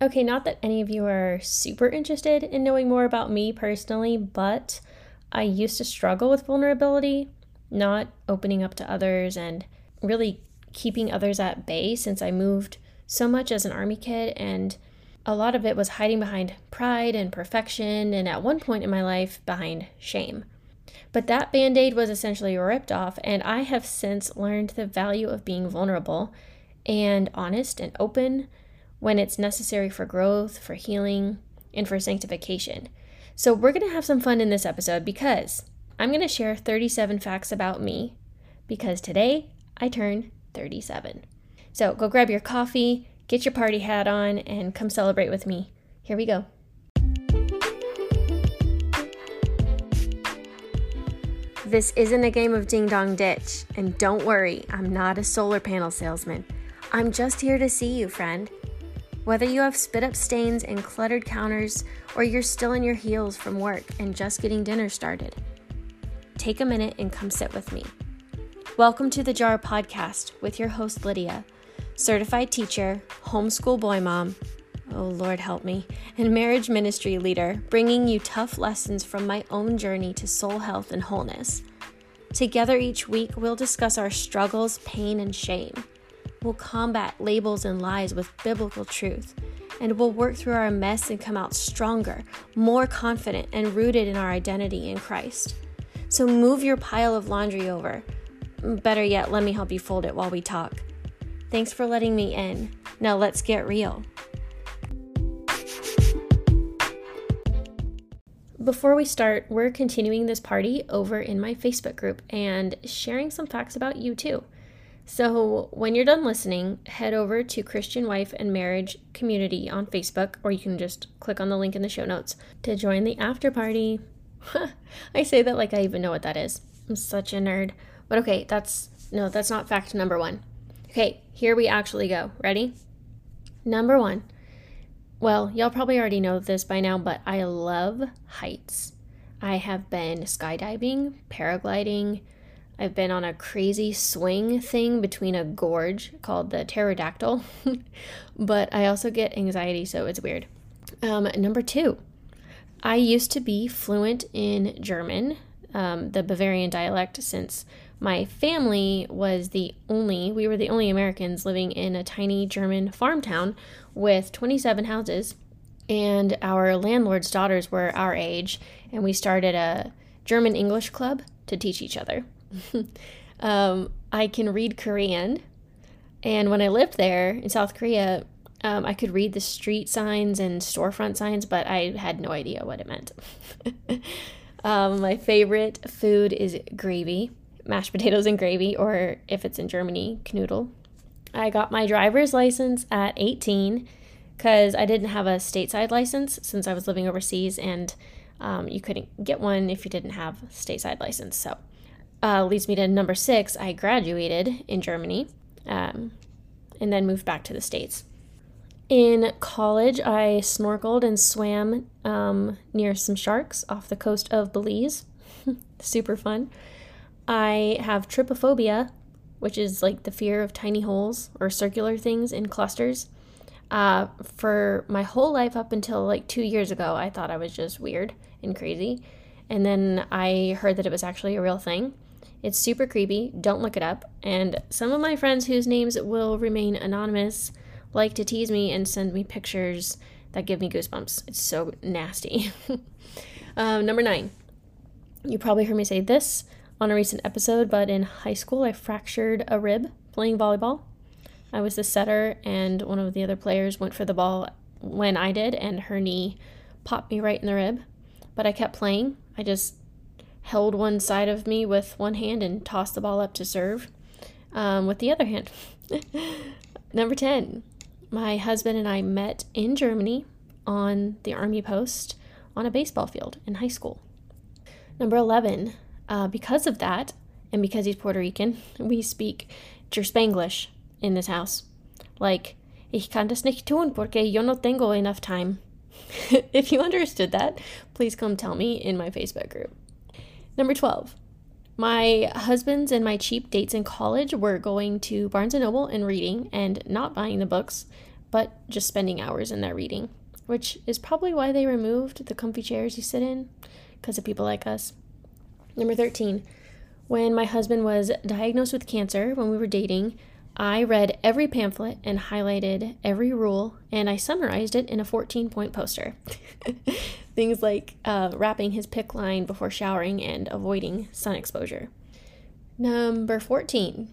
Okay, not that any of you are super interested in knowing more about me personally, but I used to struggle with vulnerability, not opening up to others, and really keeping others at bay since I moved so much as an army kid. And a lot of it was hiding behind pride and perfection, and at one point in my life, behind shame. But that band aid was essentially ripped off, and I have since learned the value of being vulnerable and honest and open when it's necessary for growth, for healing, and for sanctification. So, we're going to have some fun in this episode because I'm going to share 37 facts about me because today I turn 37. So, go grab your coffee, get your party hat on, and come celebrate with me. Here we go. This isn't a game of ding dong ditch, and don't worry, I'm not a solar panel salesman. I'm just here to see you, friend. Whether you have spit up stains and cluttered counters, or you're still in your heels from work and just getting dinner started, take a minute and come sit with me. Welcome to the Jar Podcast with your host, Lydia, certified teacher, homeschool boy mom, oh Lord help me, and marriage ministry leader, bringing you tough lessons from my own journey to soul health and wholeness. Together each week, we'll discuss our struggles, pain, and shame We'll combat labels and lies with biblical truth, and we'll work through our mess and come out stronger, more confident, and rooted in our identity in Christ. So move your pile of laundry over. Better yet, let me help you fold it while we talk. Thanks for letting me in. Now let's get real. Before we start, we're continuing this party over in my Facebook group and sharing some facts about you too. So, when you're done listening, head over to Christian Wife and Marriage Community on Facebook, or you can just click on the link in the show notes to join the after party. I say that like I even know what that is. I'm such a nerd. But okay, that's no, that's not fact number one. Okay, here we actually go. Ready? Number one. Well, y'all probably already know this by now, but I love heights. I have been skydiving, paragliding, I've been on a crazy swing thing between a gorge called the pterodactyl, but I also get anxiety, so it's weird. Um, number two, I used to be fluent in German, um, the Bavarian dialect, since my family was the only, we were the only Americans living in a tiny German farm town with 27 houses. And our landlord's daughters were our age, and we started a German English club to teach each other. um, I can read Korean. And when I lived there in South Korea, um, I could read the street signs and storefront signs, but I had no idea what it meant. um, my favorite food is gravy, mashed potatoes and gravy, or if it's in Germany, Knödel. I got my driver's license at 18 because I didn't have a stateside license since I was living overseas, and um, you couldn't get one if you didn't have a stateside license. So uh, leads me to number six. I graduated in Germany um, and then moved back to the States. In college, I snorkeled and swam um, near some sharks off the coast of Belize. Super fun. I have trypophobia, which is like the fear of tiny holes or circular things in clusters. Uh, for my whole life up until like two years ago, I thought I was just weird and crazy. And then I heard that it was actually a real thing. It's super creepy. Don't look it up. And some of my friends whose names will remain anonymous like to tease me and send me pictures that give me goosebumps. It's so nasty. um, number nine. You probably heard me say this on a recent episode, but in high school, I fractured a rib playing volleyball. I was the setter, and one of the other players went for the ball when I did, and her knee popped me right in the rib. But I kept playing. I just held one side of me with one hand and tossed the ball up to serve um, with the other hand. Number 10, my husband and I met in Germany on the Army post on a baseball field in high school. Number 11, uh, because of that, and because he's Puerto Rican, we speak Ger Spanglish in this house. Like, ich kann das nicht tun porque yo no tengo enough time. if you understood that, please come tell me in my Facebook group. Number 12. My husband's and my cheap dates in college were going to Barnes & Noble and reading and not buying the books, but just spending hours in there reading, which is probably why they removed the comfy chairs you sit in, because of people like us. Number 13, when my husband was diagnosed with cancer when we were dating, I read every pamphlet and highlighted every rule, and I summarized it in a 14 point poster. Things like uh, wrapping his PICC line before showering and avoiding sun exposure. Number 14.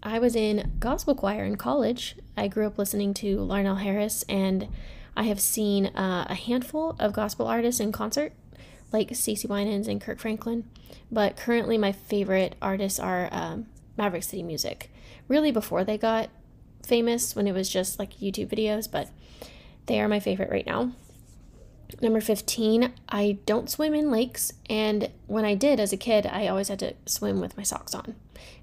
I was in gospel choir in college. I grew up listening to Larnelle Harris, and I have seen uh, a handful of gospel artists in concert, like CeCe Winans and Kirk Franklin. But currently, my favorite artists are um, Maverick City Music really before they got famous when it was just like YouTube videos, but they are my favorite right now. Number 15, I don't swim in lakes, and when I did as a kid, I always had to swim with my socks on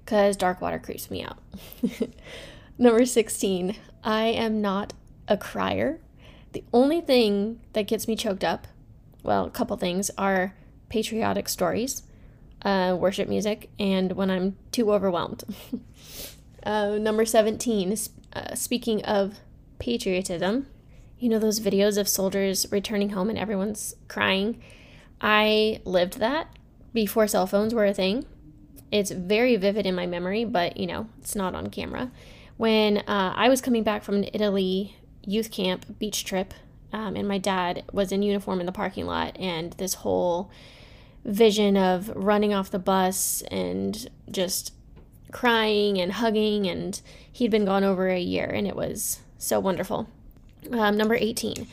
because dark water creeps me out. Number 16, I am not a crier. The only thing that gets me choked up, well, a couple things, are patriotic stories, uh, worship music, and when I'm too overwhelmed. Uh, number 17, uh, speaking of patriotism, you know those videos of soldiers returning home and everyone's crying? I lived that before cell phones were a thing. It's very vivid in my memory, but you know, it's not on camera. When uh, I was coming back from an Italy youth camp beach trip, um, and my dad was in uniform in the parking lot, and this whole vision of running off the bus and just crying and hugging, and he'd been gone over a year, and it was so wonderful. Um, number 18.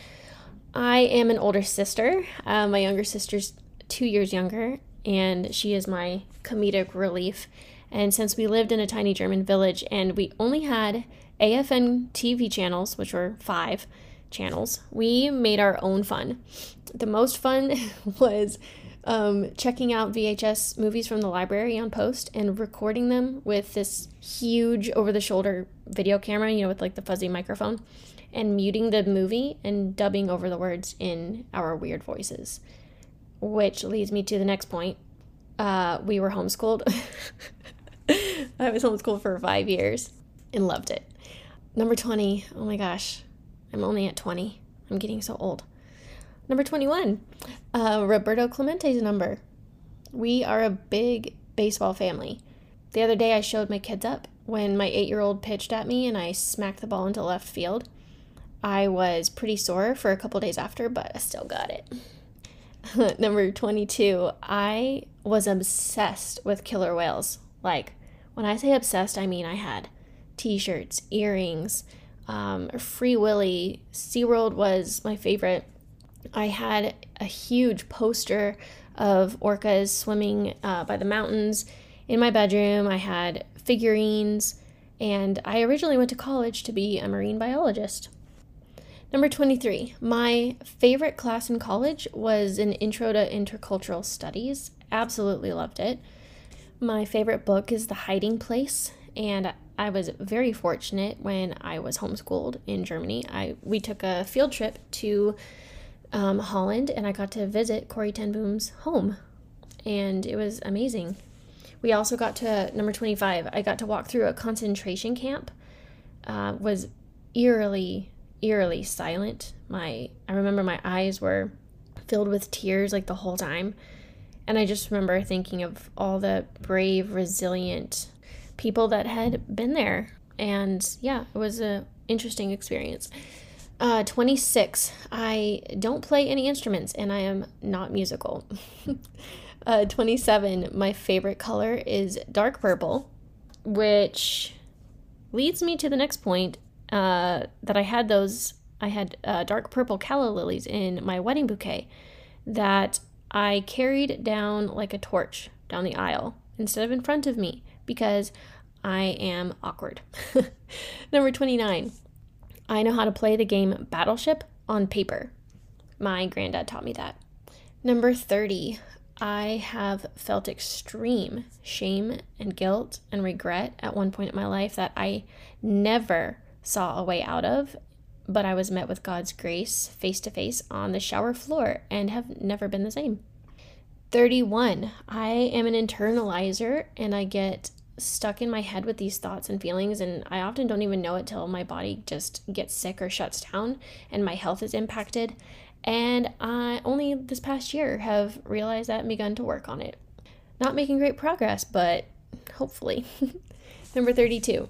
I am an older sister. Uh, my younger sister's two years younger, and she is my comedic relief. And since we lived in a tiny German village and we only had AFN TV channels, which were five channels, we made our own fun. The most fun was um, checking out VHS movies from the library on post and recording them with this huge over the shoulder video camera, you know, with like the fuzzy microphone, and muting the movie and dubbing over the words in our weird voices. Which leads me to the next point. Uh, we were homeschooled. I was homeschooled for five years and loved it. Number 20. Oh my gosh. I'm only at 20. I'm getting so old. Number 21, uh, Roberto Clemente's number. We are a big baseball family. The other day I showed my kids up when my eight year old pitched at me and I smacked the ball into left field. I was pretty sore for a couple days after, but I still got it. Number 22, I was obsessed with killer whales. Like, when I say obsessed, I mean I had t shirts, earrings, um, Free Willy. SeaWorld was my favorite I had a huge poster of orcas swimming uh, by the mountains in my bedroom. I had figurines, and I originally went to college to be a marine biologist. Number 23. My favorite class in college was an intro to intercultural studies. Absolutely loved it. My favorite book is The Hiding Place, and I was very fortunate when I was homeschooled in Germany. I we took a field trip to um, Holland and I got to visit Corrie ten Boom's home, and it was amazing. We also got to number 25. I got to walk through a concentration camp. Uh, was eerily, eerily silent. My I remember my eyes were filled with tears like the whole time. And I just remember thinking of all the brave, resilient people that had been there. And yeah, it was a interesting experience. Uh, 26. I don't play any instruments and I am not musical. uh, 27. My favorite color is dark purple, which leads me to the next point uh, that I had those. I had uh, dark purple calla lilies in my wedding bouquet that I carried down like a torch down the aisle instead of in front of me because I am awkward. Number 29. I know how to play the game Battleship on paper. My granddad taught me that. Number 30, I have felt extreme shame and guilt and regret at one point in my life that I never saw a way out of, but I was met with God's grace face to face on the shower floor and have never been the same. 31, I am an internalizer and I get stuck in my head with these thoughts and feelings, and I often don't even know it till my body just gets sick or shuts down and my health is impacted. And I only this past year have realized that and begun to work on it. Not making great progress, but hopefully. Number 32.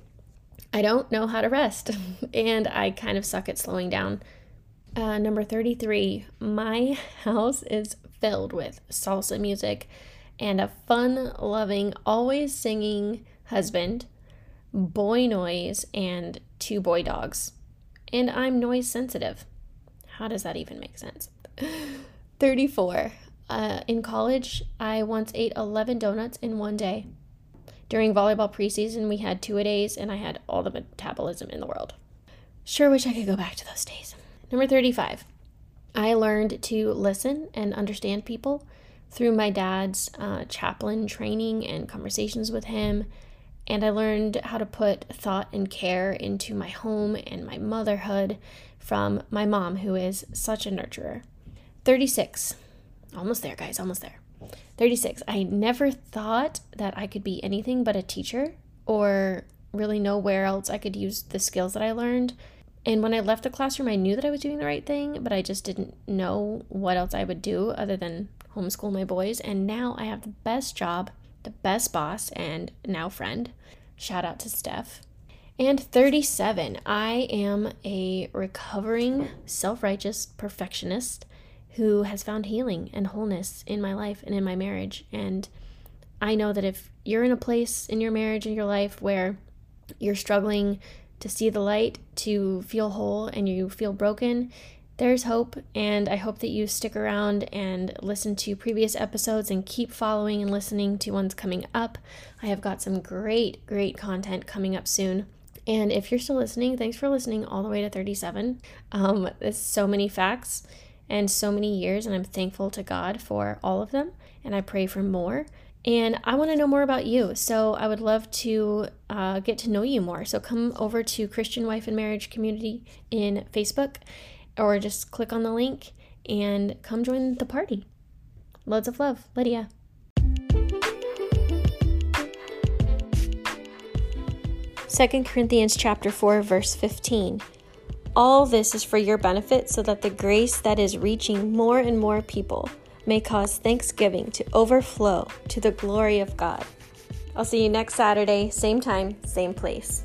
I don't know how to rest, and I kind of suck at slowing down. Uh, number 33. My house is filled with salsa music and a fun loving, always singing husband, boy noise, and two boy dogs. And I'm noise sensitive. How does that even make sense? 34. Uh, in college, I once ate 11 donuts in one day. During volleyball preseason, we had two a days, and I had all the metabolism in the world. Sure wish I could go back to those days. Number 35. I learned to listen and understand people through my dad's uh, chaplain training and conversations with him. And I learned how to put thought and care into my home and my motherhood from my mom, who is such a nurturer. 36. Almost there, guys, almost there. 36. I never thought that I could be anything but a teacher or really know where else I could use the skills that I learned. And when I left the classroom, I knew that I was doing the right thing, but I just didn't know what else I would do other than homeschool my boys, and now I have the best job, the best boss, and now friend. Shout out to Steph. And 37, I am a recovering, self righteous perfectionist who has found healing and wholeness in my life and in my marriage. And I know that if you're in a place in your marriage and your life where you're struggling to see the light, to feel whole, and you feel broken, there's hope, and I hope that you stick around and listen to previous episodes and keep following and listening to ones coming up. I have got some great, great content coming up soon. And if you're still listening, thanks for listening all the way to 37. Um, there's so many facts and so many years, and I'm thankful to God for all of them, and I pray for more. And I want to know more about you. So I would love to uh, get to know you more. So come over to Christian Wife and Marriage Community in Facebook or just click on the link and come join the party. Loads of love, Lydia. Second Corinthians chapter 4 verse 15. All this is for your benefit so that the grace that is reaching more and more people may cause thanksgiving to overflow to the glory of God. I'll see you next Saturday, same time, same place.